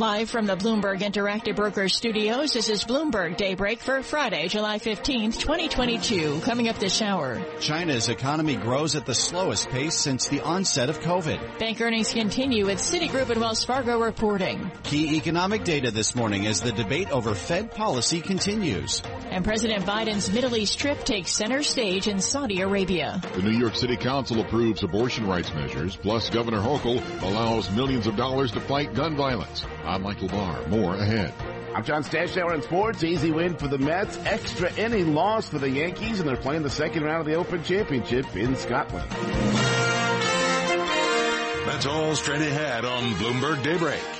Live from the Bloomberg Interactive Brokers studios, this is Bloomberg Daybreak for Friday, July 15th, 2022. Coming up this hour. China's economy grows at the slowest pace since the onset of COVID. Bank earnings continue with Citigroup and Wells Fargo reporting. Key economic data this morning as the debate over Fed policy continues. And President Biden's Middle East trip takes center stage in Saudi Arabia. The New York City Council approves abortion rights measures, plus Governor Hochul allows millions of dollars to fight gun violence. I'm Michael Barr. More ahead. I'm John Stashower in sports. Easy win for the Mets. Extra inning loss for the Yankees, and they're playing the second round of the Open Championship in Scotland. That's all straight ahead on Bloomberg Daybreak.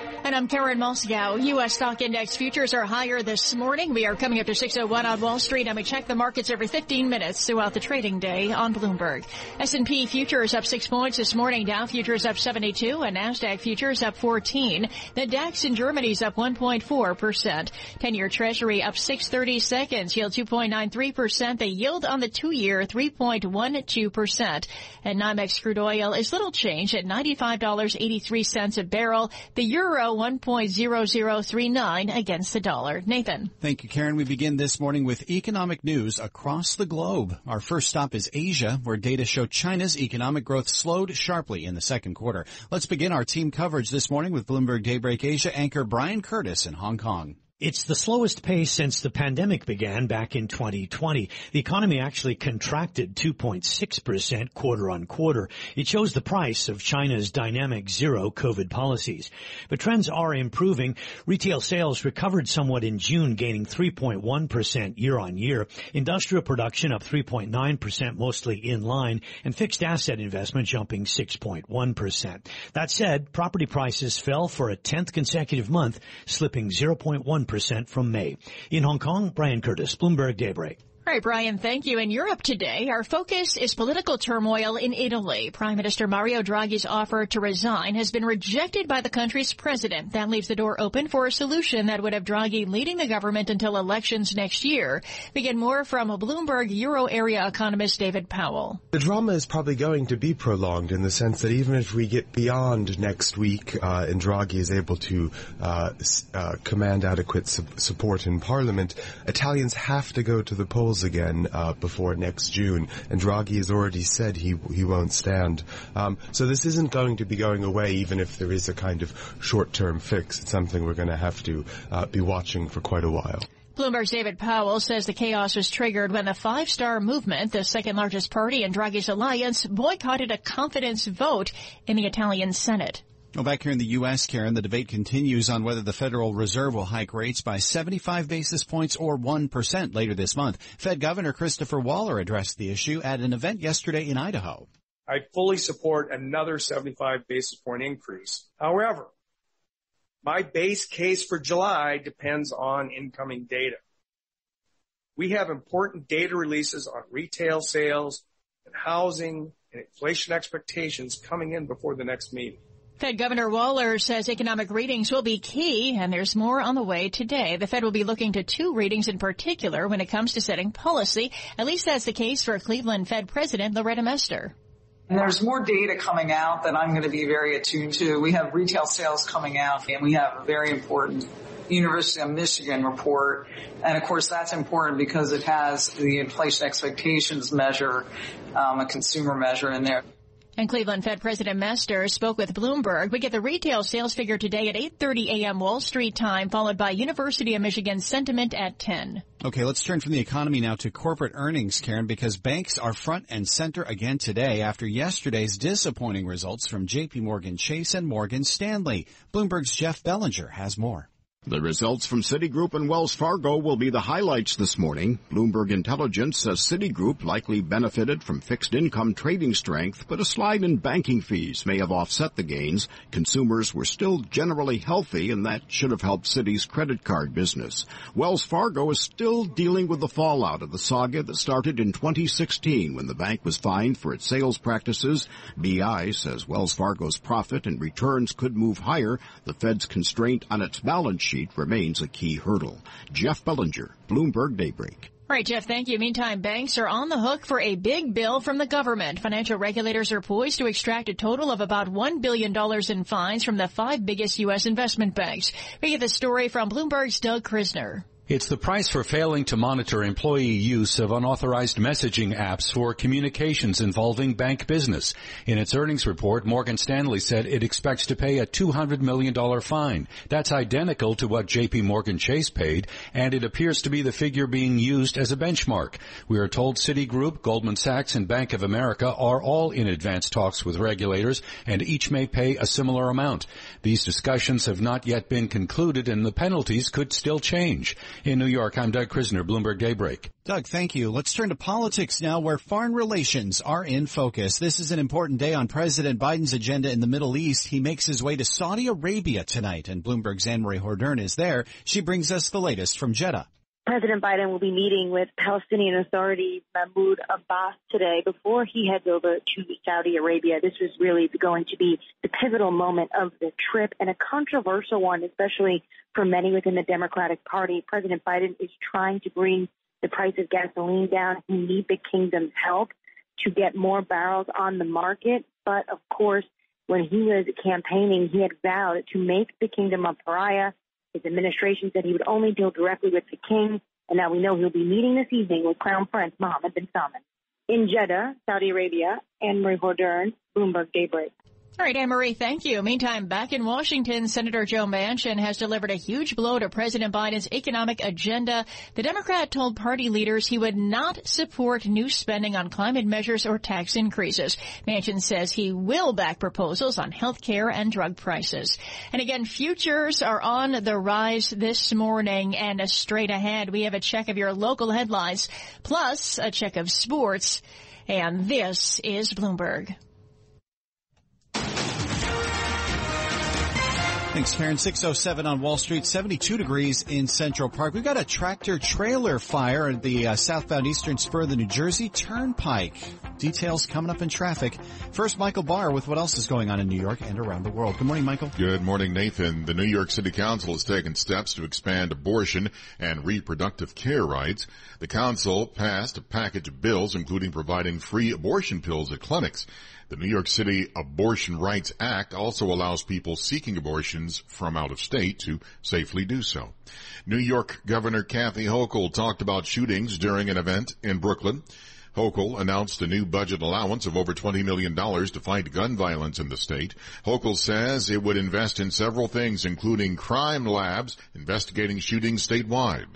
And I'm Karen Moskow. U.S. stock index futures are higher this morning. We are coming up to 601 on Wall Street and we check the markets every 15 minutes throughout the trading day on Bloomberg. S&P futures up six points this morning. Dow futures up 72 and NASDAQ futures up 14. The DAX in Germany is up 1.4%. 10-year treasury up 630 seconds. Yield 2.93%. The yield on the two-year 3.12%. And NYMEX crude oil is little change at $95.83 a barrel. The euro 1.0039 against the dollar. Nathan. Thank you, Karen. We begin this morning with economic news across the globe. Our first stop is Asia, where data show China's economic growth slowed sharply in the second quarter. Let's begin our team coverage this morning with Bloomberg Daybreak Asia anchor Brian Curtis in Hong Kong. It's the slowest pace since the pandemic began back in 2020. The economy actually contracted 2.6% quarter on quarter. It shows the price of China's dynamic zero COVID policies. But trends are improving. Retail sales recovered somewhat in June, gaining 3.1% year on year. Industrial production up 3.9%, mostly in line, and fixed asset investment jumping 6.1%. That said, property prices fell for a 10th consecutive month, slipping 0.1 percent from May. In Hong Kong, Brian Curtis, Bloomberg Daybreak. All right, Brian, thank you. In Europe today, our focus is political turmoil in Italy. Prime Minister Mario Draghi's offer to resign has been rejected by the country's president. That leaves the door open for a solution that would have Draghi leading the government until elections next year. Get more from a Bloomberg Euro area economist David Powell. The drama is probably going to be prolonged in the sense that even if we get beyond next week uh, and Draghi is able to uh, uh, command adequate su- support in Parliament, Italians have to go to the polls again uh, before next June, and Draghi has already said he he won't stand. Um, so this isn't going to be going away, even if there is a kind of short-term fix. It's something we're going to have to uh, be watching for quite a while. Bloomberg's David Powell says the chaos was triggered when the Five Star Movement, the second largest party in Draghi's alliance, boycotted a confidence vote in the Italian Senate. Well, back here in the U.S., Karen, the debate continues on whether the Federal Reserve will hike rates by 75 basis points or 1% later this month. Fed Governor Christopher Waller addressed the issue at an event yesterday in Idaho. I fully support another 75 basis point increase. However, my base case for July depends on incoming data. We have important data releases on retail sales and housing and inflation expectations coming in before the next meeting. Fed Governor Waller says economic readings will be key, and there's more on the way today. The Fed will be looking to two readings in particular when it comes to setting policy. At least that's the case for Cleveland Fed President Loretta Mester. And there's more data coming out that I'm going to be very attuned to. We have retail sales coming out, and we have a very important University of Michigan report. And of course, that's important because it has the inflation expectations measure, um, a consumer measure in there. And Cleveland Fed President Mester spoke with Bloomberg. We get the retail sales figure today at 8:30 a.m. Wall Street time, followed by University of Michigan sentiment at 10. Okay, let's turn from the economy now to corporate earnings, Karen, because banks are front and center again today after yesterday's disappointing results from JP Morgan Chase and Morgan Stanley. Bloomberg's Jeff Bellinger has more. The results from Citigroup and Wells Fargo will be the highlights this morning. Bloomberg Intelligence says Citigroup likely benefited from fixed income trading strength, but a slide in banking fees may have offset the gains. Consumers were still generally healthy and that should have helped Citi's credit card business. Wells Fargo is still dealing with the fallout of the saga that started in 2016 when the bank was fined for its sales practices. BI says Wells Fargo's profit and returns could move higher. The Fed's constraint on its balance sheet remains a key hurdle. Jeff Bellinger, Bloomberg Daybreak. All right, Jeff, thank you. Meantime, banks are on the hook for a big bill from the government. Financial regulators are poised to extract a total of about $1 billion in fines from the five biggest U.S. investment banks. We get the story from Bloomberg's Doug Krisner. It's the price for failing to monitor employee use of unauthorized messaging apps for communications involving bank business. In its earnings report, Morgan Stanley said it expects to pay a $200 million fine. That's identical to what JP Morgan Chase paid, and it appears to be the figure being used as a benchmark. We are told Citigroup, Goldman Sachs, and Bank of America are all in advanced talks with regulators, and each may pay a similar amount. These discussions have not yet been concluded, and the penalties could still change. In New York, I'm Doug Krisner, Bloomberg Daybreak. Doug, thank you. Let's turn to politics now where foreign relations are in focus. This is an important day on President Biden's agenda in the Middle East. He makes his way to Saudi Arabia tonight and Bloomberg's Anne-Marie Hordern is there. She brings us the latest from Jeddah. President Biden will be meeting with Palestinian Authority Mahmoud Abbas today before he heads over to Saudi Arabia. This was really going to be the pivotal moment of the trip and a controversial one, especially for many within the Democratic Party. President Biden is trying to bring the price of gasoline down. He needs the kingdom's help to get more barrels on the market. But of course, when he was campaigning, he had vowed to make the kingdom a pariah his administration said he would only deal directly with the king, and now we know he'll be meeting this evening with Crown Prince Mohammed bin Salman. In Jeddah, Saudi Arabia, Anne-Marie Hordern, Bloomberg Daybreak. All right, Anne-Marie, thank you. Meantime, back in Washington, Senator Joe Manchin has delivered a huge blow to President Biden's economic agenda. The Democrat told party leaders he would not support new spending on climate measures or tax increases. Manchin says he will back proposals on health care and drug prices. And again, futures are on the rise this morning and straight ahead. We have a check of your local headlines plus a check of sports. And this is Bloomberg. Thanks, Karen. 607 on Wall Street, 72 degrees in Central Park. We've got a tractor trailer fire at the uh, southbound eastern spur of the New Jersey Turnpike. Details coming up in traffic. First, Michael Barr with what else is going on in New York and around the world. Good morning, Michael. Good morning, Nathan. The New York City Council has taken steps to expand abortion and reproductive care rights. The council passed a package of bills including providing free abortion pills at clinics. The New York City Abortion Rights Act also allows people seeking abortions from out of state to safely do so. New York Governor Kathy Hochul talked about shootings during an event in Brooklyn. Hochul announced a new budget allowance of over $20 million to fight gun violence in the state. Hochul says it would invest in several things, including crime labs investigating shootings statewide.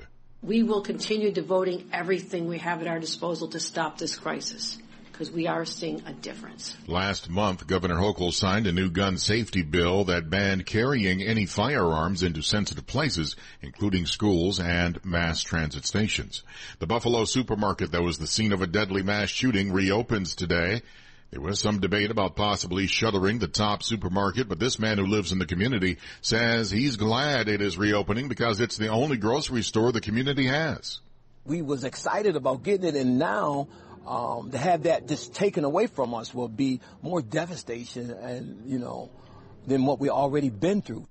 We will continue devoting everything we have at our disposal to stop this crisis because we are seeing a difference. Last month, Governor Hochul signed a new gun safety bill that banned carrying any firearms into sensitive places, including schools and mass transit stations. The Buffalo supermarket that was the scene of a deadly mass shooting reopens today. There was some debate about possibly shuttering the top supermarket, but this man who lives in the community says he's glad it is reopening because it's the only grocery store the community has. We was excited about getting it and now um, to have that just taken away from us will be more devastation and, you know, than what we already been through.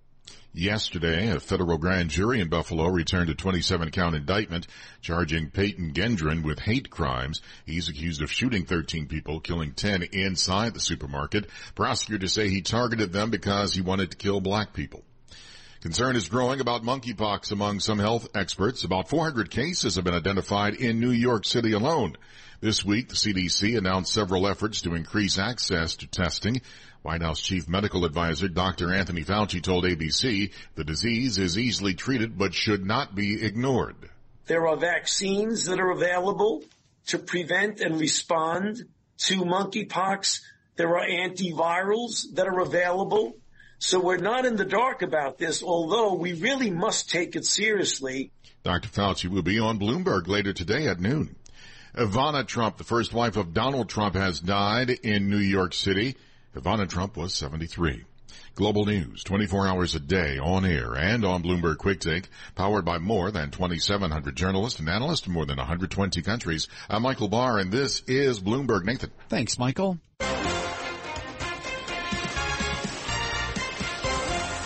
Yesterday, a federal grand jury in Buffalo returned a 27 count indictment charging Peyton Gendron with hate crimes. He's accused of shooting 13 people, killing 10 inside the supermarket. Prosecutors say he targeted them because he wanted to kill black people. Concern is growing about monkeypox among some health experts. About 400 cases have been identified in New York City alone. This week, the CDC announced several efforts to increase access to testing. White House Chief Medical Advisor Dr. Anthony Fauci told ABC the disease is easily treated but should not be ignored. There are vaccines that are available to prevent and respond to monkeypox. There are antivirals that are available. So we're not in the dark about this, although we really must take it seriously. Dr. Fauci will be on Bloomberg later today at noon. Ivana Trump, the first wife of Donald Trump, has died in New York City. Ivana Trump was 73. Global news, 24 hours a day, on air and on Bloomberg Quick Take, powered by more than 2,700 journalists and analysts in more than 120 countries. I'm Michael Barr, and this is Bloomberg. Nathan. Thanks, Michael.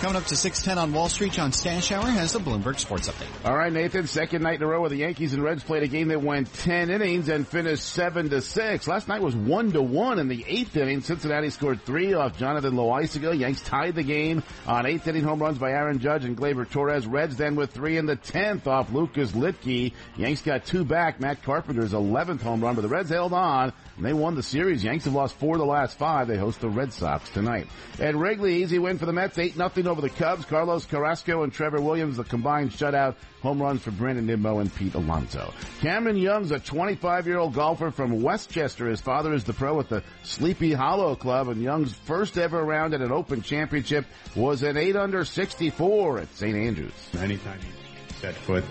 Coming up to 610 on Wall Street, John Stashower has the Bloomberg Sports Update. All right, Nathan. Second night in a row where the Yankees and Reds played a game that went 10 innings and finished 7 to 6. Last night was 1 to 1 in the eighth inning. Cincinnati scored three off Jonathan Loaisiga. Yanks tied the game on eighth inning home runs by Aaron Judge and Gleyber Torres. Reds then with three in the 10th off Lucas Luetge. Yanks got two back. Matt Carpenter's 11th home run, but the Reds held on and they won the series. Yanks have lost four of the last five. They host the Red Sox tonight. At Wrigley, easy win for the Mets, 8 nothing over the Cubs. Carlos Carrasco and Trevor Williams, the combined shutout. Home runs for Brandon Nimmo and Pete Alonso. Cameron Young's a 25-year-old golfer from Westchester. His father is the pro at the Sleepy Hollow Club, and Young's first ever round at an Open Championship was an 8 under 64 at St. Andrews. Anytime you set foot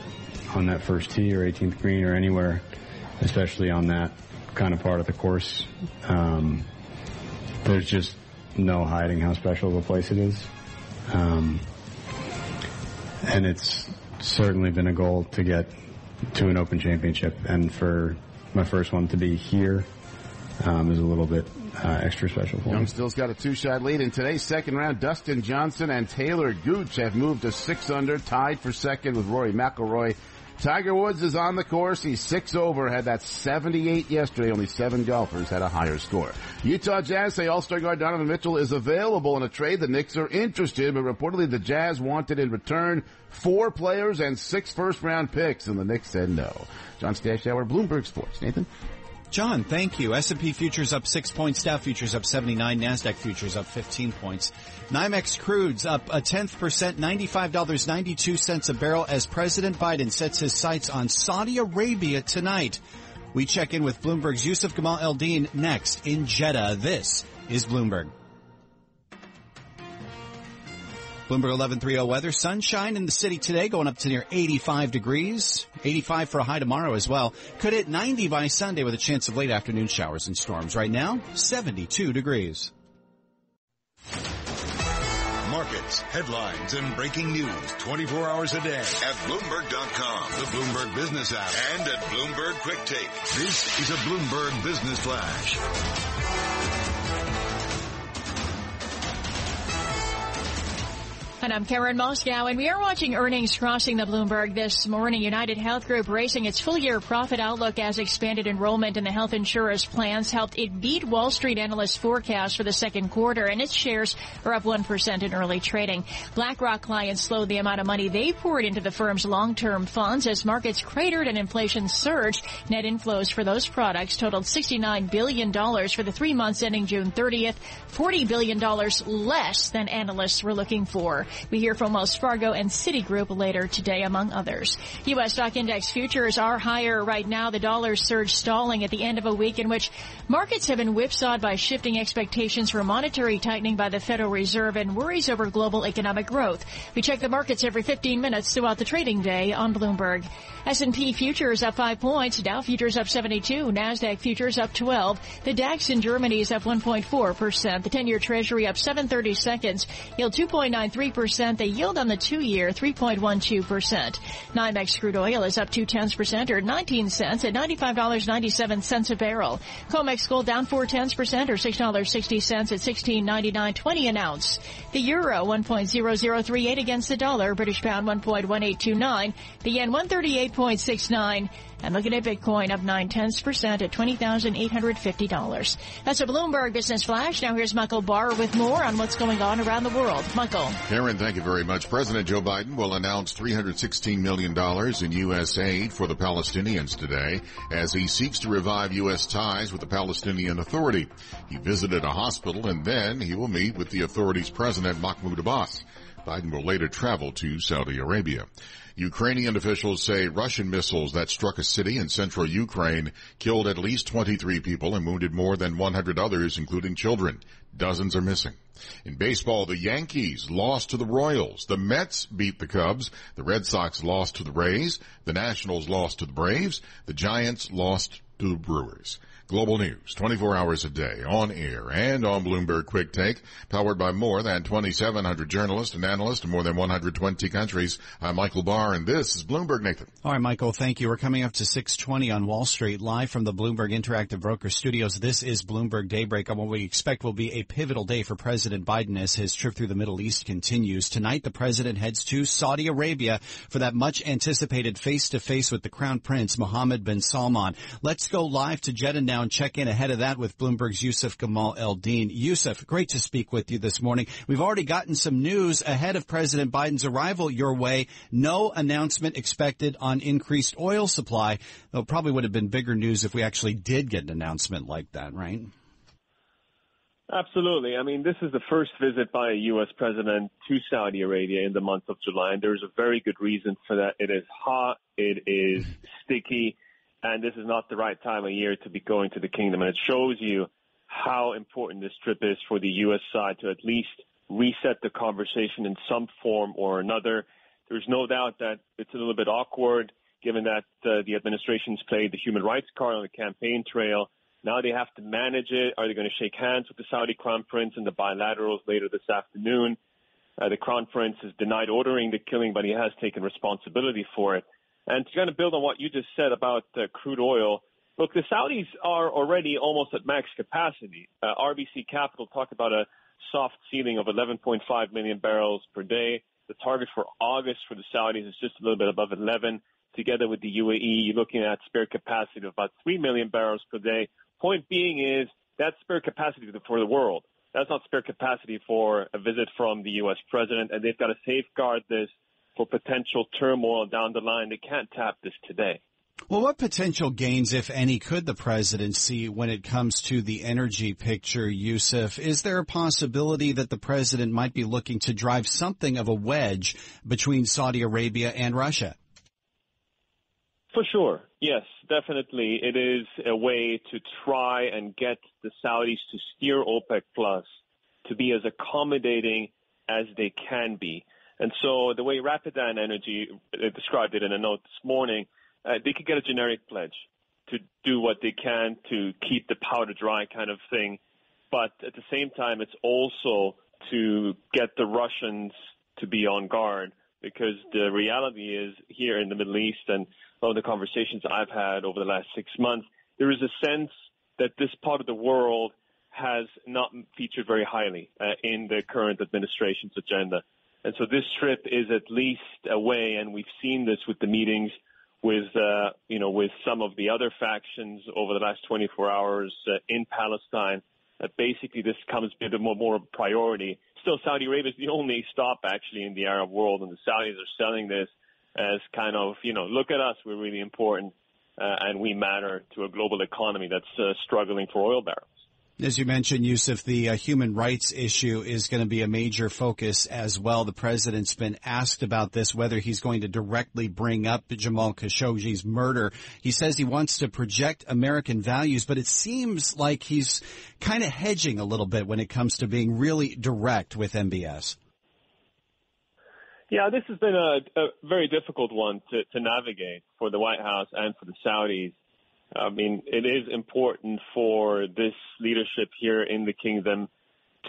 on that first tee or 18th green or anywhere, especially on that kind of part of the course, um, there's just no hiding how special of a place it is. Um, and it's certainly been a goal to get to an open championship and for my first one to be here um, is a little bit uh, extra special for Young me. still's got a two-shot lead in today's second round. Dustin Johnson and Taylor Gooch have moved to six under, tied for second with Rory McIlroy. Tiger Woods is on the course. He's six over, had that 78 yesterday. Only seven golfers had a higher score. Utah Jazz say All-Star guard Donovan Mitchell is available in a trade. The Knicks are interested, but reportedly the Jazz wanted in return four players and six first-round picks, and the Knicks said no. John Stashower, Bloomberg Sports. Nathan? John, thank you. S&P futures up 6 points, Dow futures up 79, Nasdaq futures up 15 points. NYMEX crudes up a tenth percent, $95.92 a barrel as President Biden sets his sights on Saudi Arabia tonight. We check in with Bloomberg's Yousef Gamal El-Din next in Jeddah. This is Bloomberg. Bloomberg 1130 weather. Sunshine in the city today going up to near 85 degrees. 85 for a high tomorrow as well. Could hit 90 by Sunday with a chance of late afternoon showers and storms. Right now, 72 degrees. Markets, headlines, and breaking news 24 hours a day at Bloomberg.com, the Bloomberg Business app, and at Bloomberg Quick Take. This is a Bloomberg Business Flash. And I'm Karen Moskow, and we are watching earnings crossing the Bloomberg this morning. United Health Group raising its full year profit outlook as expanded enrollment in the health insurers plans helped it beat Wall Street analysts' forecast for the second quarter, and its shares are up 1% in early trading. BlackRock clients slowed the amount of money they poured into the firm's long-term funds as markets cratered and inflation surged. Net inflows for those products totaled $69 billion for the three months ending June 30th, $40 billion less than analysts were looking for. We hear from Wells Fargo and Citigroup later today, among others. U.S. stock index futures are higher right now. The dollar surge stalling at the end of a week in which markets have been whipsawed by shifting expectations for monetary tightening by the Federal Reserve and worries over global economic growth. We check the markets every 15 minutes throughout the trading day on Bloomberg. S&P futures up 5 points, Dow futures up 72, Nasdaq futures up 12. The DAX in Germany is up 1.4%. The 10-year treasury up 730 seconds, yield 2.93%. The yield on the 2-year 3.12%. NYMEX crude oil is up 2 tenths percent or 19 cents at $95.97 a barrel. COMEX gold down 4 tenths percent or $6.60 at 16.99.20 an ounce. The euro 1.0038 against the dollar, British pound 1.1829, the yen 138.69, And looking at Bitcoin up nine tenths percent at $20,850. That's a Bloomberg Business Flash. Now here's Michael Barr with more on what's going on around the world. Michael. Karen, thank you very much. President Joe Biden will announce $316 million in U.S. aid for the Palestinians today as he seeks to revive U.S. ties with the Palestinian Authority. He visited a hospital and then he will meet with the authority's president Mahmoud Abbas. Biden will later travel to Saudi Arabia. Ukrainian officials say Russian missiles that struck a city in central Ukraine killed at least 23 people and wounded more than 100 others, including children. Dozens are missing. In baseball, the Yankees lost to the Royals. The Mets beat the Cubs. The Red Sox lost to the Rays. The Nationals lost to the Braves. The Giants lost to the Brewers. Global news, 24 hours a day, on air and on Bloomberg Quick Take, powered by more than 2,700 journalists and analysts in more than 120 countries. I'm Michael Barr, and this is Bloomberg Nathan. All right, Michael, thank you. We're coming up to 620 on Wall Street, live from the Bloomberg Interactive Broker Studios. This is Bloomberg Daybreak on what we expect will be a pivotal day for President Biden as his trip through the Middle East continues. Tonight, the president heads to Saudi Arabia for that much anticipated face-to-face with the Crown Prince, Mohammed bin Salman. Let's go live to Jeddah now and check in ahead of that with Bloomberg's Yousef Gamal El-Din. Yousef, great to speak with you this morning. We've already gotten some news ahead of President Biden's arrival your way. No announcement expected on increased oil supply, though probably would have been bigger news if we actually did get an announcement like that, right? Absolutely. I mean, this is the first visit by a U.S. president to Saudi Arabia in the month of July, and there's a very good reason for that. It is hot, it is sticky, and this is not the right time of year to be going to the kingdom. And it shows you how important this trip is for the U.S. side to at least reset the conversation in some form or another. There's no doubt that it's a little bit awkward given that uh, the administration's played the human rights card on the campaign trail. Now they have to manage it. Are they going to shake hands with the Saudi crown prince in the bilaterals later this afternoon? Uh, the crown prince has denied ordering the killing, but he has taken responsibility for it. And to kind of build on what you just said about uh, crude oil, look, the Saudis are already almost at max capacity. Uh, RBC Capital talked about a soft ceiling of 11.5 million barrels per day. The target for August for the Saudis is just a little bit above 11. Together with the UAE, you're looking at spare capacity of about 3 million barrels per day. Point being is that's spare capacity for the world. That's not spare capacity for a visit from the U.S. president, and they've got to safeguard this for potential turmoil down the line. They can't tap this today. Well, what potential gains, if any, could the president see when it comes to the energy picture, Yousef? Is there a possibility that the president might be looking to drive something of a wedge between Saudi Arabia and Russia? For sure. Yes, definitely. It is a way to try and get the Saudis to steer OPEC Plus to be as accommodating as they can be. And so the way Rapidan Energy described it in a note this morning, uh, they could get a generic pledge to do what they can to keep the powder dry kind of thing. But at the same time, it's also to get the Russians to be on guard because the reality is here in the Middle East and all the conversations I've had over the last six months, there is a sense that this part of the world has not featured very highly uh, in the current administration's agenda. And so this trip is at least a way, and we've seen this with the meetings with, uh, you know, with some of the other factions over the last 24 hours uh, in Palestine. That basically this comes a bit more, more priority. Still, Saudi Arabia is the only stop actually in the Arab world, and the Saudis are selling this as kind of, you know, look at us, we're really important, uh, and we matter to a global economy that's uh, struggling for oil barrels. As you mentioned, Yousef, the uh, human rights issue is going to be a major focus as well. The president's been asked about this, whether he's going to directly bring up Jamal Khashoggi's murder. He says he wants to project American values, but it seems like he's kind of hedging a little bit when it comes to being really direct with MBS. Yeah, this has been a, a very difficult one to, to navigate for the White House and for the Saudis. I mean, it is important for this leadership here in the kingdom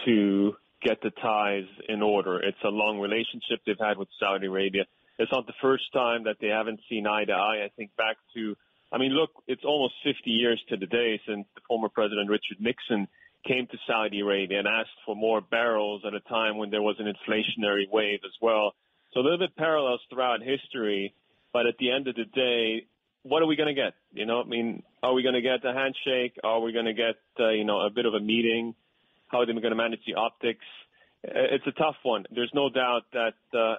to get the ties in order. It's a long relationship they've had with Saudi Arabia. It's not the first time that they haven't seen eye to eye. I think back to, I mean, look, it's almost 50 years to the day since the former President Richard Nixon came to Saudi Arabia and asked for more barrels at a time when there was an inflationary wave as well. So a little bit parallels throughout history, but at the end of the day, what are we going to get? You know, I mean, are we going to get a handshake? Are we going to get, uh, you know, a bit of a meeting? How are they going to manage the optics? Uh, it's a tough one. There's no doubt that uh,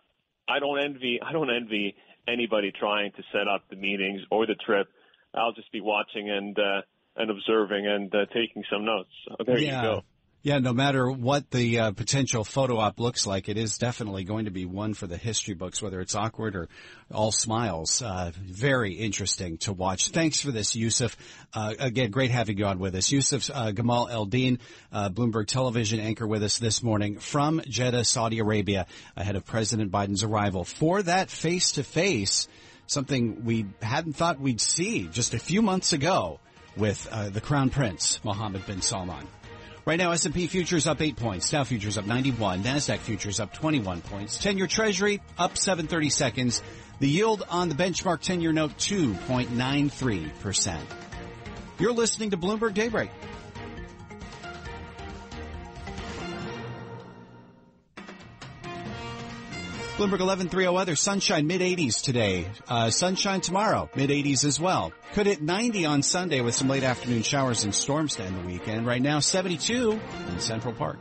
I don't envy. I don't envy anybody trying to set up the meetings or the trip. I'll just be watching and uh, and observing and uh, taking some notes. So there yeah. you go. Yeah, no matter what the uh, potential photo op looks like, it is definitely going to be one for the history books, whether it's awkward or all smiles. Uh, very interesting to watch. Thanks for this, Yousef. Uh, again, great having you on with us. Yousef uh, Gamal El-Din, uh, Bloomberg television anchor with us this morning from Jeddah, Saudi Arabia, ahead of President Biden's arrival. For that face-to-face, something we hadn't thought we'd see just a few months ago with uh, the Crown Prince, Mohammed bin Salman. Right now, S&P futures up 8 points. Dow futures up 91. NASDAQ futures up 21 points. 10-year treasury up 730 seconds. The yield on the benchmark 10-year note 2.93%. You're listening to Bloomberg Daybreak. Bloomberg 1130 weather, sunshine mid 80s today. Uh, sunshine tomorrow, mid 80s as well. Could hit 90 on Sunday with some late afternoon showers and storms to end the weekend. Right now, 72 in Central Park.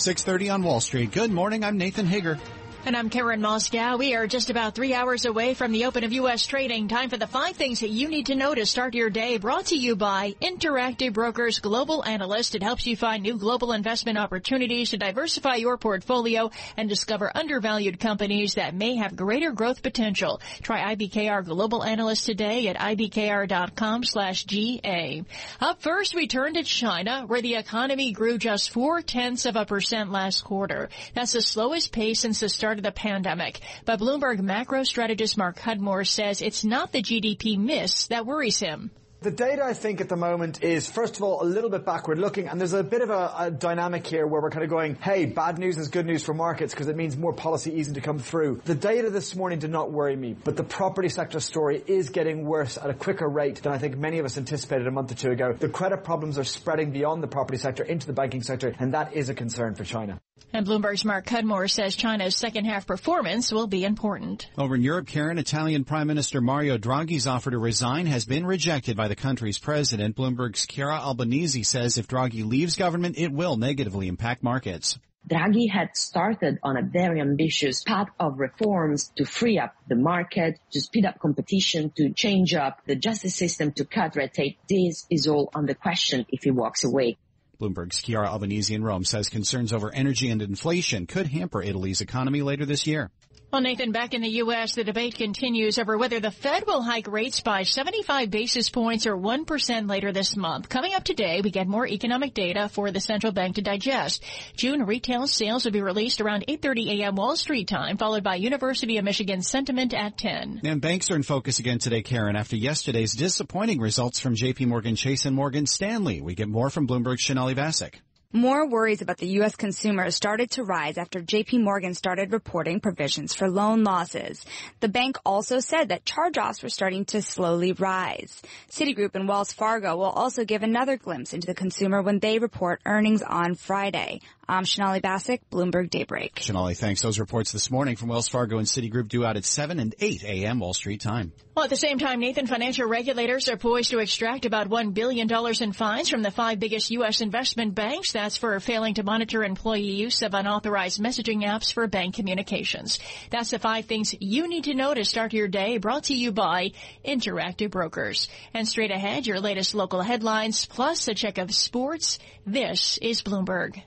6.30 on Wall Street. Good morning. I'm Nathan Hager. And I'm Karen Moskow. We are just about three hours away from the open of U.S. trading. Time for the five things that you need to know to start your day. Brought to you by Interactive Brokers Global Analyst. It helps you find new global investment opportunities to diversify your portfolio and discover undervalued companies that may have greater growth potential. Try IBKR Global Analyst today at ibkr.com slash GA. Up first, we turn to China, where the economy grew just four tenths of a percent last quarter. That's the slowest pace since the start start of the pandemic. But Bloomberg macro strategist Mark Cudmore says it's not the GDP miss that worries him. The data, I think, at the moment is, first of all, a little bit backward looking, and there's a bit of a, a dynamic here where we're kind of going, hey, bad news is good news for markets because it means more policy easing to come through. The data this morning did not worry me, but the property sector story is getting worse at a quicker rate than I think many of us anticipated a month or two ago. The credit problems are spreading beyond the property sector into the banking sector, and that is a concern for China. And Bloomberg's Mark Cudmore says China's second half performance will be important. Over in Europe, Karen, Italian Prime Minister Mario Draghi's offer to resign has been rejected by the country's president. Bloomberg's Chiara Albanese says if Draghi leaves government, it will negatively impact markets. Draghi had started on a very ambitious path of reforms to free up the market, to speed up competition, to change up the justice system, to cut red tape. This is all under question if he walks away. Bloomberg's Chiara Albanese in Rome says concerns over energy and inflation could hamper Italy's economy later this year. Well, Nathan, back in the U.S., the debate continues over whether the Fed will hike rates by 75 basis points or 1% later this month. Coming up today, we get more economic data for the central bank to digest. June retail sales will be released around 8.30 a.m. Wall Street time, followed by University of Michigan sentiment at 10. And banks are in focus again today, Karen, after yesterday's disappointing results from J.P. Morgan Chase and Morgan Stanley. We get more from Bloomberg's Sonali Basak. More worries about the U.S. consumer started to rise after JP Morgan started reporting provisions for loan losses. The bank also said that charge-offs were starting to slowly rise. Citigroup and Wells Fargo will also give another glimpse into the consumer when they report earnings on Friday. I'm Sonali Basak, Bloomberg Daybreak. Sonali, thanks. Those reports this morning from Wells Fargo and Citigroup due out at 7 and 8 a.m. Wall Street time. Well, at the same time, Nathan, financial regulators are poised to extract about $1 billion in fines from the five biggest U.S. investment banks. That's for failing to monitor employee use of unauthorized messaging apps for bank communications. That's the five things you need to know to start your day, brought to you by Interactive Brokers. And straight ahead, your latest local headlines, plus a check of sports. This is Bloomberg.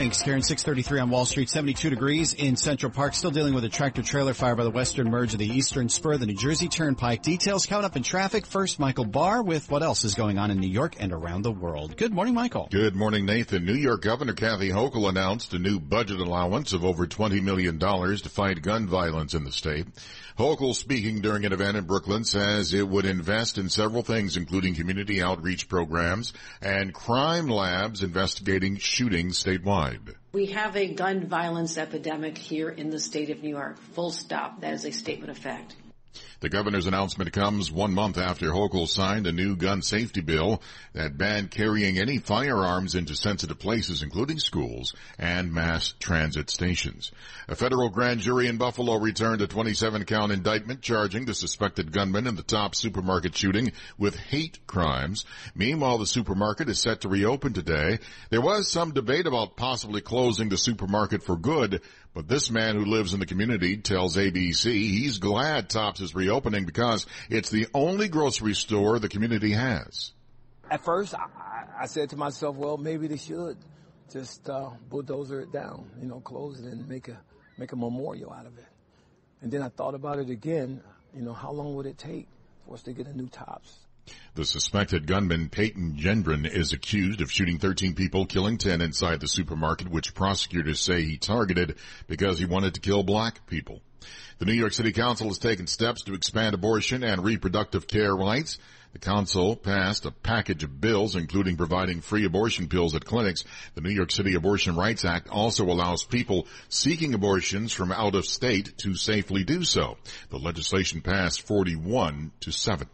Thanks, Karen. 633 on Wall Street, 72 degrees in Central Park. Still dealing with a tractor trailer fire by the western merge of the eastern spur of the New Jersey Turnpike. Details coming up in traffic. First, Michael Barr with what else is going on in New York and around the world. Good morning, Michael. Good morning, Nathan. New York Governor Kathy Hochul announced a new budget allowance of over $20 million to fight gun violence in the state. Hochul, speaking during an event in Brooklyn, says it would invest in several things, including community outreach programs and crime labs investigating shootings statewide. We have a gun violence epidemic here in the state of New York. Full stop. That is a statement of fact. The governor's announcement comes one month after Hochul signed a new gun safety bill that banned carrying any firearms into sensitive places, including schools and mass transit stations. A federal grand jury in Buffalo returned a 27 count indictment charging the suspected gunman in the top supermarket shooting with hate crimes. Meanwhile, the supermarket is set to reopen today. There was some debate about possibly closing the supermarket for good, but this man who lives in the community tells ABC he's glad Tops is reopening because it's the only grocery store the community has. At first, I, I said to myself, well, maybe they should just uh, bulldozer it down, you know, close it and make a make a memorial out of it. And then I thought about it again. You know, how long would it take for us to get a new Tops? The suspected gunman Peyton Gendron is accused of shooting 13 people, killing 10 inside the supermarket, which prosecutors say he targeted because he wanted to kill black people. The New York City Council has taken steps to expand abortion and reproductive care rights. The council passed a package of bills, including providing free abortion pills at clinics. The New York City Abortion Rights Act also allows people seeking abortions from out of state to safely do so. The legislation passed 41 to 7.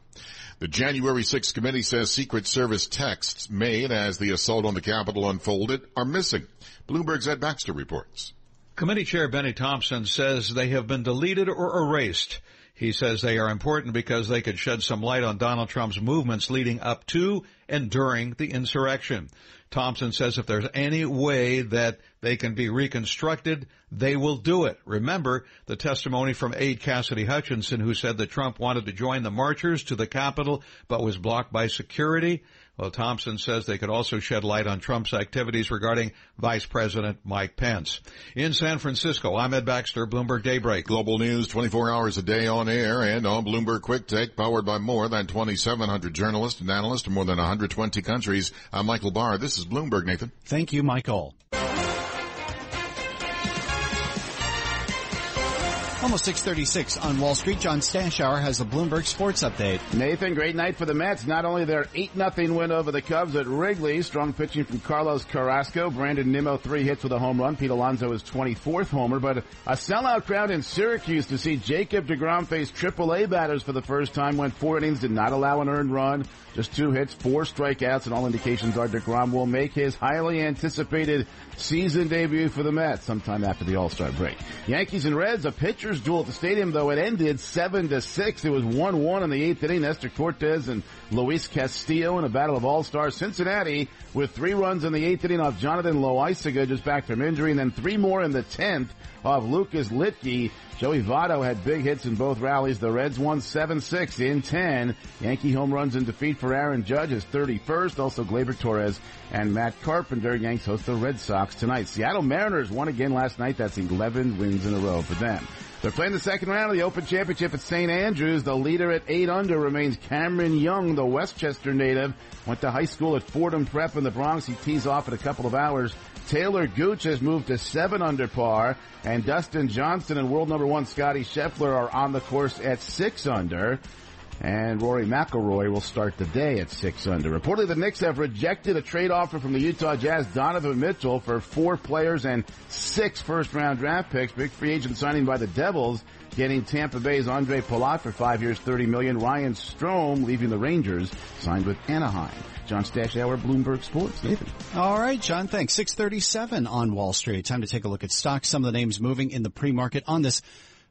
The January 6th committee says Secret Service texts made as the assault on the Capitol unfolded are missing. Bloomberg's Ed Baxter reports. Committee Chair Benny Thompson says they have been deleted or erased. He says they are important because they could shed some light on Donald Trump's movements leading up to and during the insurrection. Thompson says if there's any way that they can be reconstructed, they will do it. Remember the testimony from aide Cassidy Hutchinson who said that Trump wanted to join the marchers to the Capitol but was blocked by security. Well, Thompson says they could also shed light on Trump's activities regarding Vice President Mike Pence. In San Francisco, I'm Ed Baxter, Bloomberg Daybreak. Global news 24 hours a day on air and on Bloomberg Quick Take, powered by more than 2,700 journalists and analysts from more than 120 countries. I'm Michael Barr. This is Bloomberg, Nathan. Thank you, Michael. Almost 636 on Wall Street. John Stashower has the Bloomberg Sports Update. Nathan, great night for the Mets. Not only their 8-0 win over the Cubs at Wrigley, strong pitching from Carlos Carrasco. Brandon Nimmo, three hits with a home run. Pete Alonso, his 24th homer. But a sellout crowd in Syracuse to see Jacob DeGrom face AAA batters for the first time. Went four innings, did not allow an earned run. Just two hits, four strikeouts, and all indications are DeGrom will make his highly anticipated season debut for the Mets sometime after the All-Star break. Yankees and Reds, a pitcher's duel at the stadium, though it ended 7 to 6. It was 1-1 in the eighth inning. Nestor Cortes and Luis Castillo in a battle of all-stars. Cincinnati with three runs in the eighth inning off Jonathan Loaisiga just back from injury, and then three more in the tenth off Lucas Luetge. Joey Votto had big hits in both rallies. The Reds won 7-6 in 10. Yankee home runs in defeat for Aaron Judge is 31st. Also Gleyber Torres and Matt Carpenter. Yanks host the Red Sox tonight. Seattle Mariners won again last night. That's 11 wins in a row for them. They're playing the second round of the Open Championship at St. Andrews. The leader at 8 under remains Cameron Young, the Westchester native. Went to high school at Fordham Prep in the Bronx. He tees off in a couple of hours. Taylor Gooch has moved to 7 under par. And Dustin Johnson and world number 1 Scotty Scheffler are on the course at 6 under. And Rory McIlroy will start the day at 6 under. Reportedly, the Knicks have rejected a trade offer from the Utah Jazz, Donovan Mitchell, for four players and six first round draft picks. Big free agent signing by the Devils, getting Tampa Bay's Andre Palat for five years, 30 million. Ryan Strome leaving the Rangers, signed with Anaheim. John Stashower, Bloomberg Sports. Nathan. All right, John, thanks. 637 on Wall Street. Time to take a look at stocks. Some of the names moving in the pre-market on this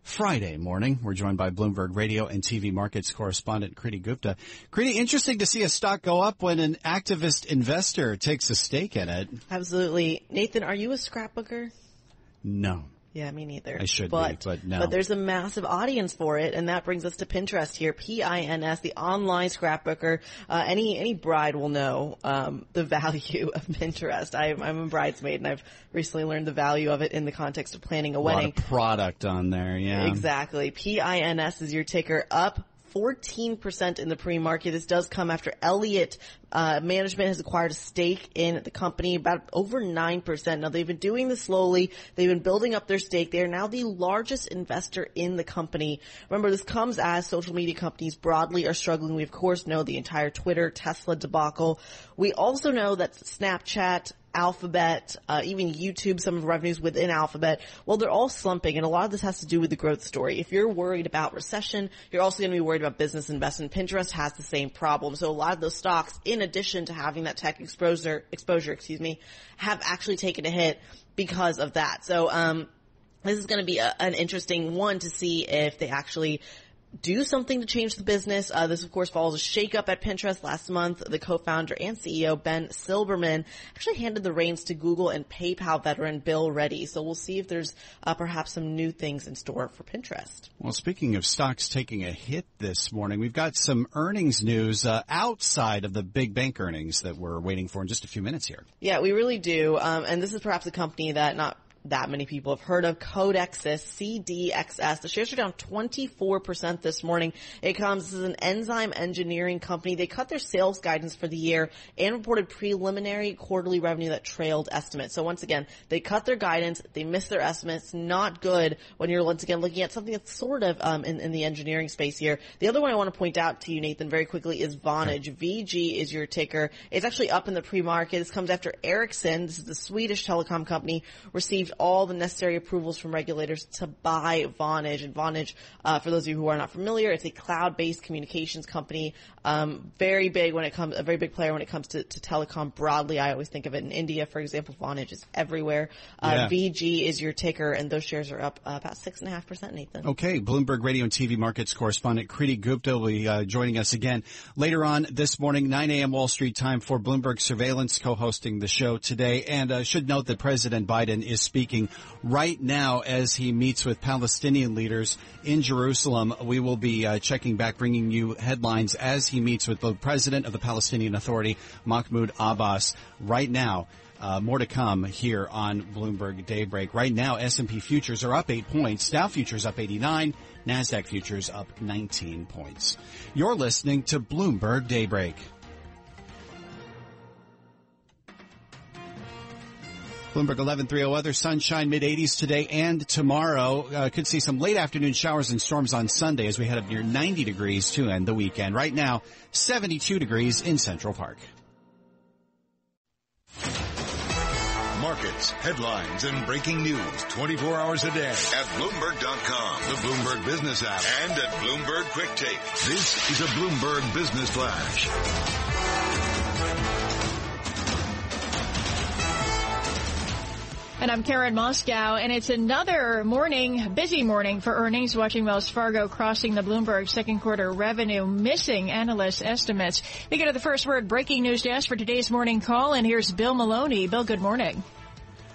Friday morning. We're joined by Bloomberg Radio and TV markets correspondent Kriti Gupta. Kriti, interesting to see a stock go up when an activist investor takes a stake in it. Absolutely. Nathan, are you a scrapbooker? No. Yeah, me neither. I should but, be, but no. But there's a massive audience for it, and that brings us to Pinterest here. P-I-N-S, the online scrapbooker. Uh, any any bride will know um, the value of Pinterest. I, I'm a bridesmaid, and I've recently learned the value of it in the context of planning a, a wedding. product on there, yeah. Exactly. P-I-N-S is your ticker up 14% in the pre-market. This does come after Elliott uh, management has acquired a stake in the company, about over 9%. Now they've been doing this slowly. They've been building up their stake. They are now the largest investor in the company. Remember, this comes as social media companies broadly are struggling. We of course know the entire Twitter, Tesla debacle. We also know that Snapchat, Alphabet, uh, even YouTube, some of the revenues within Alphabet, well, they're all slumping, and a lot of this has to do with the growth story. If you're worried about recession, you're also going to be worried about business investment. Pinterest has the same problem. So a lot of those stocks, in addition to having that tech exposure, exposure, excuse me, have actually taken a hit because of that. So, um, this is going to be a, an interesting one to see if they actually do something to change the business. Uh, this, of course, follows a shakeup at Pinterest last month. The co-founder and CEO Ben Silbermann actually handed the reins to Google and PayPal veteran Bill Ready. So we'll see if there's uh, perhaps some new things in store for Pinterest. Well, speaking of stocks taking a hit this morning, we've got some earnings news uh, outside of the big bank earnings that we're waiting for in just a few minutes here. Yeah, we really do. Um, and this is perhaps a company that not that many people have heard of Codexis, CDXS. The shares are down 24% this morning. It comes as an enzyme engineering company. They cut their sales guidance for the year and reported preliminary quarterly revenue that trailed estimates. So once again, they cut their guidance. They missed their estimates. Not good when you're once again looking at something that's sort of um, in, in, the engineering space here. The other one I want to point out to you, Nathan, very quickly is Vonage. VG is your ticker. It's actually up in the pre-market. This comes after Ericsson. This is the Swedish telecom company received all the necessary approvals from regulators to buy Vonage. And Vonage, uh, for those of you who are not familiar, it's a cloud-based communications company, um, very big when it comes, a very big player when it comes to, to, telecom broadly. I always think of it in India, for example. Vonage is everywhere. Uh, yeah. VG is your ticker, and those shares are up uh, about six and a half percent. Nathan. Okay, Bloomberg Radio and TV markets correspondent Kriti Gupta will be uh, joining us again later on this morning, 9 a.m. Wall Street time for Bloomberg Surveillance, co-hosting the show today. And uh, should note that President Biden is speaking right now as he meets with Palestinian leaders in Jerusalem. We will be uh, checking back, bringing you headlines as he meets with the president of the Palestinian Authority, Mahmoud Abbas, right now. Uh, more to come here on Bloomberg Daybreak. Right now, S&P futures are up eight points. Dow futures up 89. NASDAQ futures up 19 points. You're listening to Bloomberg Daybreak. Bloomberg 1130 weather, sunshine mid 80s today and tomorrow. Uh, could see some late afternoon showers and storms on Sunday as we head up near 90 degrees to end the weekend. Right now, 72 degrees in Central Park. Markets, headlines, and breaking news 24 hours a day at Bloomberg.com, the Bloomberg Business app, and at Bloomberg Quick Take. This is a Bloomberg Business Flash. And I'm Karen Moskow, and it's another morning, busy morning for earnings, watching Wells Fargo crossing the Bloomberg second quarter revenue, missing analyst estimates. We go to the first word breaking news desk for today's morning call, and here's Bill Maloney. Bill, good morning.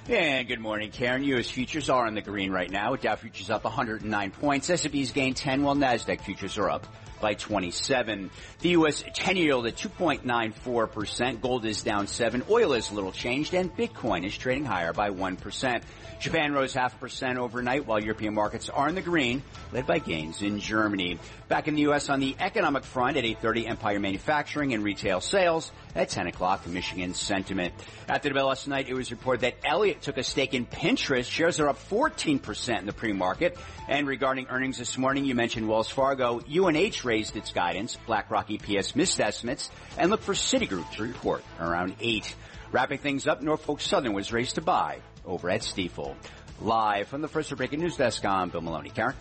And good morning, Karen. U.S. futures are in the green right now. Dow futures up 109 points. S&P's gained 10, while Nasdaq futures are up by 27. The U.S. 10 year yield at 2.94%. Gold is down 7. Oil is little changed and Bitcoin is trading higher by 1%. Japan rose half a percent overnight while European markets are in the green, led by gains in Germany. Back in the U.S. on the economic front at 8.30 Empire Manufacturing and retail sales. At 10 o'clock, Michigan sentiment. After the bell last night, it was reported that Elliott took a stake in Pinterest. Shares are up 14% in the pre-market. And regarding earnings this morning, you mentioned Wells Fargo. UNH raised its guidance. BlackRock EPS missed estimates. And look for Citigroup to report around 8. Wrapping things up, Norfolk Southern was raised to buy over at Stifel. Live from the First Breaking News Desk, I'm Bill Maloney. Karen?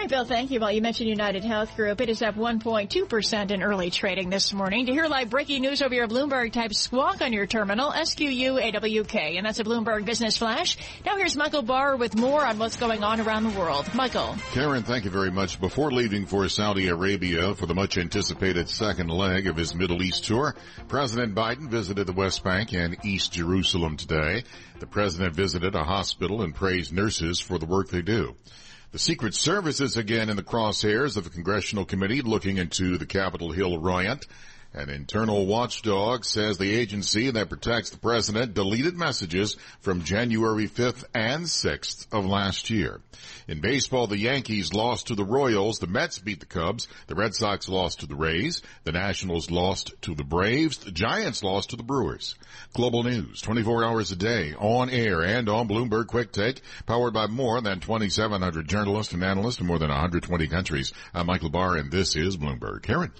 Right, Bill, thank you. Well, you mentioned United Health Group. It is up 1.2% in early trading this morning. To hear live breaking news over your Bloomberg, type squawk on your terminal, S-Q-U-A-W-K. And that's a Bloomberg Business Flash. Now here's Michael Barr with more on what's going on around the world. Michael. Karen, thank you very much. Before leaving for Saudi Arabia for the much anticipated second leg of his Middle East tour, President Biden visited the West Bank and East Jerusalem today. The president visited a hospital and praised nurses for the work they do. The Secret Service is again in the crosshairs of a congressional committee looking into the Capitol Hill riot. An internal watchdog says the agency that protects the president deleted messages from January 5th and 6th of last year. In baseball, the Yankees lost to the Royals, the Mets beat the Cubs, the Red Sox lost to the Rays, the Nationals lost to the Braves, the Giants lost to the Brewers. Global news, 24 hours a day, on air and on Bloomberg Quick Take, powered by more than 2,700 journalists and analysts in more than 120 countries. I'm Michael Barr and this is Bloomberg. Karen.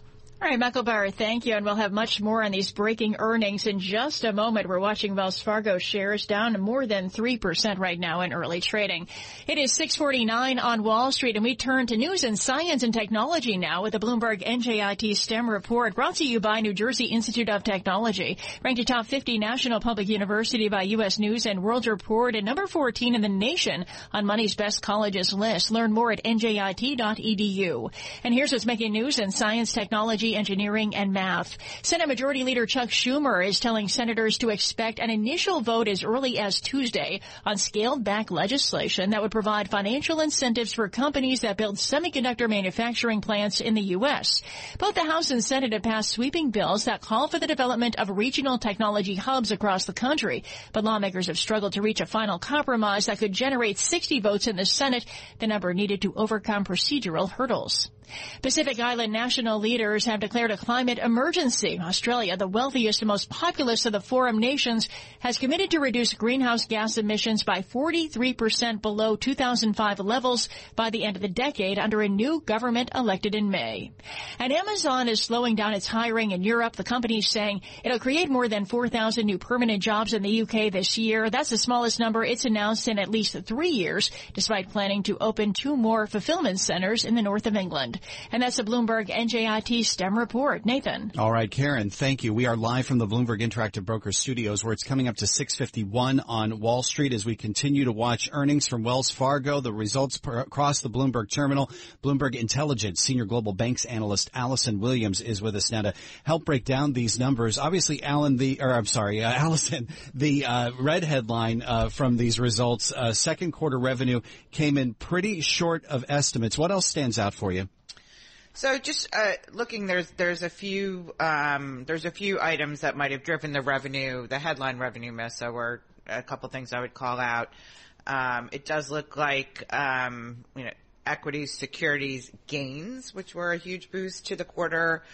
All right, Michael Barr, thank you. And we'll have much more on these breaking earnings in just a moment. We're watching Wells Fargo shares down more than 3% right now in early trading. It is 649 on Wall Street and we turn to news and science and technology now with the Bloomberg NJIT STEM report brought to you by New Jersey Institute of Technology. Ranked a top 50 national public university by U.S. News and World Report and number 14 in the nation on Money's best colleges list. Learn more at njit.edu. And here's what's making news in science, technology, engineering, and math. Senate Majority Leader Chuck Schumer is telling senators to expect an initial vote as early as Tuesday on scaled back legislation that would provide financial incentives for companies that build semiconductor manufacturing plants in the U.S. Both the House and Senate have passed sweeping bills that call for the development of regional technology hubs across the country, but lawmakers have struggled to reach a final compromise that could generate 60 votes in the Senate, the number needed to overcome procedural hurdles. Pacific Island national leaders have declared a climate emergency. Australia, the wealthiest and most populous of the Forum nations, has committed to reduce greenhouse gas emissions by 43% below 2005 levels by the end of the decade under a new government elected in May. And Amazon is slowing down its hiring in Europe. The company is saying it'll create more than 4,000 new permanent jobs in the UK this year. That's the smallest number it's announced in at least three years, despite planning to open two more fulfillment centers in the north of England. And that's a Bloomberg NJIT STEM report. Nathan. All right, Karen, thank you. We are live from the Bloomberg Interactive Broker Studios where it's coming up to 651 on Wall Street as we continue to watch earnings from Wells Fargo, the results per- across the Bloomberg terminal. Bloomberg Intelligence Senior Global Banks Analyst Alison Williams is with us now to help break down these numbers. Obviously, Alan, the, or I'm sorry, uh, Alison, the uh, red headline uh, from these results, uh, second quarter revenue came in pretty short of estimates. What else stands out for you? So just uh, looking, there's there's a few um, there's a few items that might have driven the revenue, the headline revenue miss. So were a couple things I would call out. Um, it does look like um, you know equities, securities gains, which were a huge boost to the quarter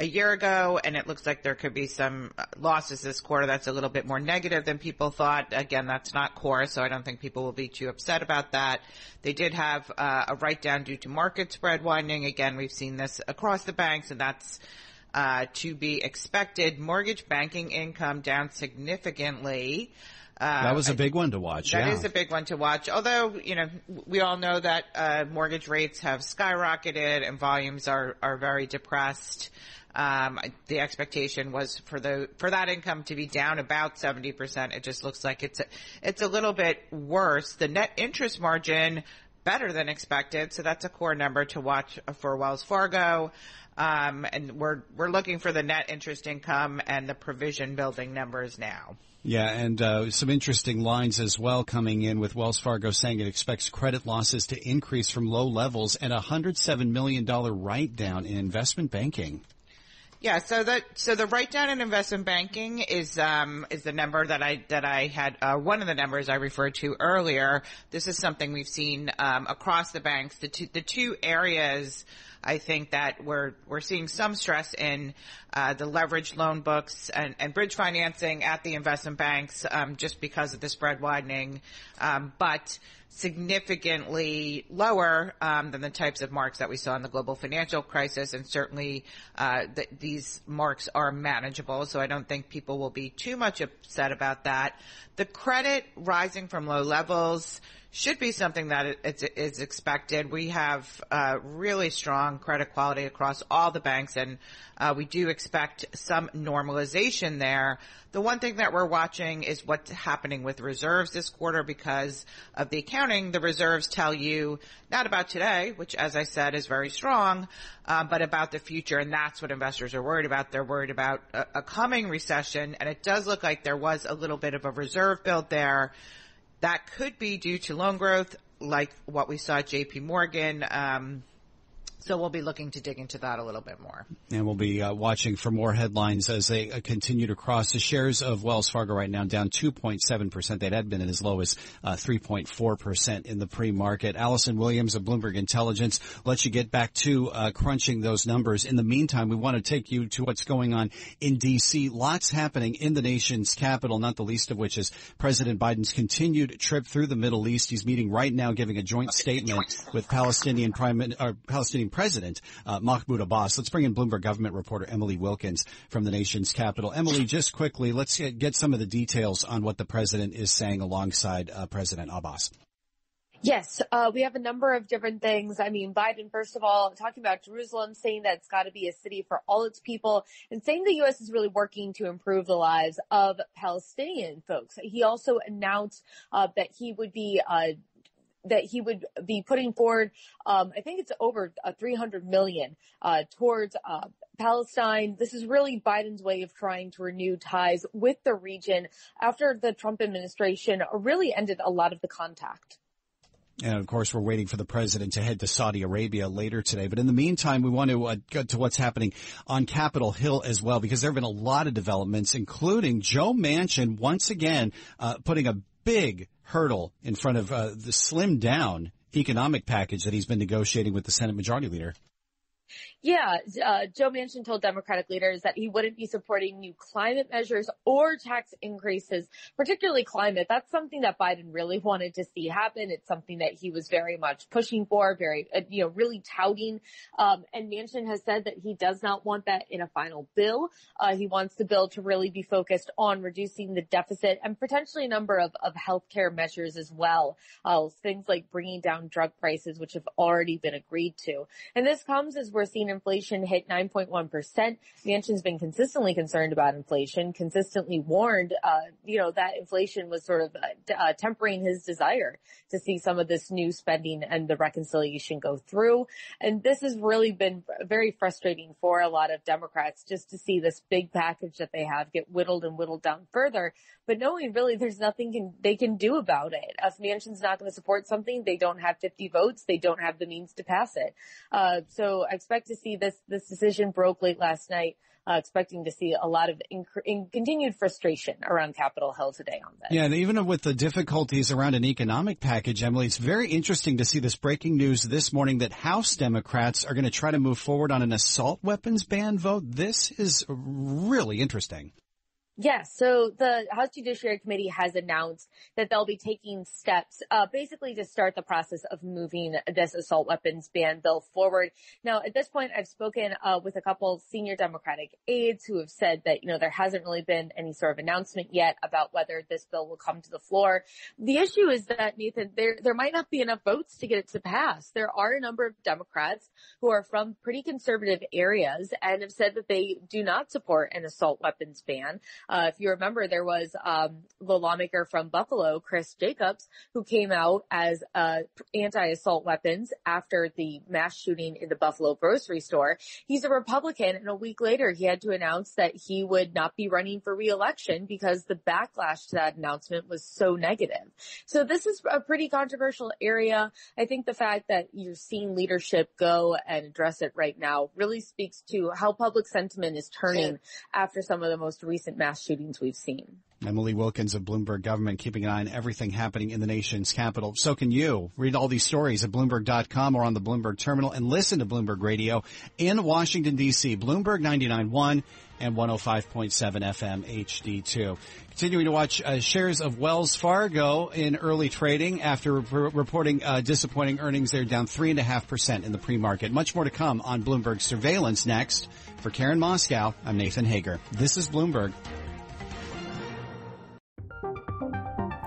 a year ago, and it looks like there could be some losses this quarter that's a little bit more negative than people thought. Again, that's not core, so I don't think people will be too upset about that. They did have uh, a write down due to market spread widening. Again, we've seen this across the banks, and that's uh, to be expected. Mortgage banking income down significantly. Uh, that was a big one to watch. That yeah. is a big one to watch. Although, you know, we all know that uh, mortgage rates have skyrocketed and volumes are, are very depressed. Um, the expectation was for the for that income to be down about seventy percent. It just looks like it's a, it's a little bit worse. The net interest margin better than expected, so that's a core number to watch for Wells Fargo. Um, and we're we're looking for the net interest income and the provision building numbers now. Yeah, and uh, some interesting lines as well coming in with Wells Fargo saying it expects credit losses to increase from low levels and a $107 million write down in investment banking. Yeah, so the so the write down in investment banking is um, is the number that I that I had uh, one of the numbers I referred to earlier. This is something we've seen um, across the banks. The two the two areas I think that we're we're seeing some stress in uh, the leveraged loan books and, and bridge financing at the investment banks um, just because of the spread widening, um, but significantly lower um, than the types of marks that we saw in the global financial crisis, and certainly uh, th- these marks are manageable. So I don't think people will be too much upset about that. The credit rising from low levels should be something that is, expected. We have uh, really strong credit quality across all the banks, and uh, we do expect some normalization there. The one thing that we're watching is what's happening with reserves this quarter because of the accounting. The reserves tell you not about today, which, as I said, is very strong, uh, but about the future, and that's what investors are worried about. They're worried about a, a coming recession, and it does look like there was a little bit of a reserve build there. That could be due to loan growth, like what we saw at JP Morgan. Um, so we'll be looking to dig into that a little bit more. And we'll be uh, watching for more headlines as they uh, continue to cross. The shares of Wells Fargo right now down 2.7%. They had been at as low as uh, 3.4% in the pre-market. Alison Williams of Bloomberg Intelligence lets you get back to uh, crunching those numbers. In the meantime, we want to take you to what's going on in D.C. Lots happening in the nation's capital, not the least of which is President Biden's continued trip through the Middle East. He's meeting right now, giving a joint statement with Palestinian Prime or Palestinian President uh, Mahmoud Abbas. Let's bring in Bloomberg government reporter Emily Wilkins from the nation's capital. Emily, just quickly, let's get, get some of the details on what the president is saying alongside uh, President Abbas. Yes, uh, we have a number of different things. I mean, Biden, first of all, talking about Jerusalem, saying that it's got to be a city for all its people, and saying the U.S. is really working to improve the lives of Palestinian folks. He also announced uh, that he would be uh, that he would be putting forward, um, I think it's over uh, 300 million uh, towards uh, Palestine. This is really Biden's way of trying to renew ties with the region after the Trump administration really ended a lot of the contact. And of course, we're waiting for the president to head to Saudi Arabia later today. But in the meantime, we want to uh, get to what's happening on Capitol Hill as well, because there have been a lot of developments, including Joe Manchin once again uh, putting a big hurdle in front of uh, the slimmed down economic package that he's been negotiating with the Senate Majority Leader. Yeah, uh, Joe Manchin told Democratic leaders that he wouldn't be supporting new climate measures or tax increases, particularly climate. That's something that Biden really wanted to see happen. It's something that he was very much pushing for, very, uh, you know, really touting. Um, and Manchin has said that he does not want that in a final bill. Uh, he wants the bill to really be focused on reducing the deficit and potentially a number of, of healthcare measures as well. Uh, things like bringing down drug prices, which have already been agreed to. And this comes as we're seeing inflation hit 9.1%. Manchin's been consistently concerned about inflation, consistently warned, uh, you know, that inflation was sort of uh, uh, tempering his desire to see some of this new spending and the reconciliation go through. And this has really been very frustrating for a lot of Democrats just to see this big package that they have get whittled and whittled down further, but knowing really there's nothing can, they can do about it. If Manchin's not going to support something, they don't have 50 votes, they don't have the means to pass it. Uh, so I expect to see this, this decision broke late last night. Uh, expecting to see a lot of inc- in continued frustration around Capitol Hill today on this. Yeah, and even with the difficulties around an economic package, Emily, it's very interesting to see this breaking news this morning that House Democrats are going to try to move forward on an assault weapons ban vote. This is really interesting. Yes. So the House Judiciary Committee has announced that they'll be taking steps, uh, basically to start the process of moving this assault weapons ban bill forward. Now, at this point, I've spoken uh, with a couple senior Democratic aides who have said that you know there hasn't really been any sort of announcement yet about whether this bill will come to the floor. The issue is that Nathan, there there might not be enough votes to get it to pass. There are a number of Democrats who are from pretty conservative areas and have said that they do not support an assault weapons ban. Uh, if you remember, there was um, the lawmaker from Buffalo, Chris Jacobs, who came out as uh, anti-assault weapons after the mass shooting in the Buffalo grocery store. He's a Republican, and a week later, he had to announce that he would not be running for reelection because the backlash to that announcement was so negative. So this is a pretty controversial area. I think the fact that you're seeing leadership go and address it right now really speaks to how public sentiment is turning after some of the most recent mass shootings we've seen. Emily Wilkins of Bloomberg Government keeping an eye on everything happening in the nation's capital. So can you. Read all these stories at Bloomberg.com or on the Bloomberg terminal and listen to Bloomberg Radio in Washington DC. Bloomberg 99.1 and 105.7 FM HD2. Continuing to watch uh, shares of Wells Fargo in early trading after re- reporting uh, disappointing earnings. They're down 3.5% in the pre-market. Much more to come on Bloomberg Surveillance next. For Karen Moskow, I'm Nathan Hager. This is Bloomberg.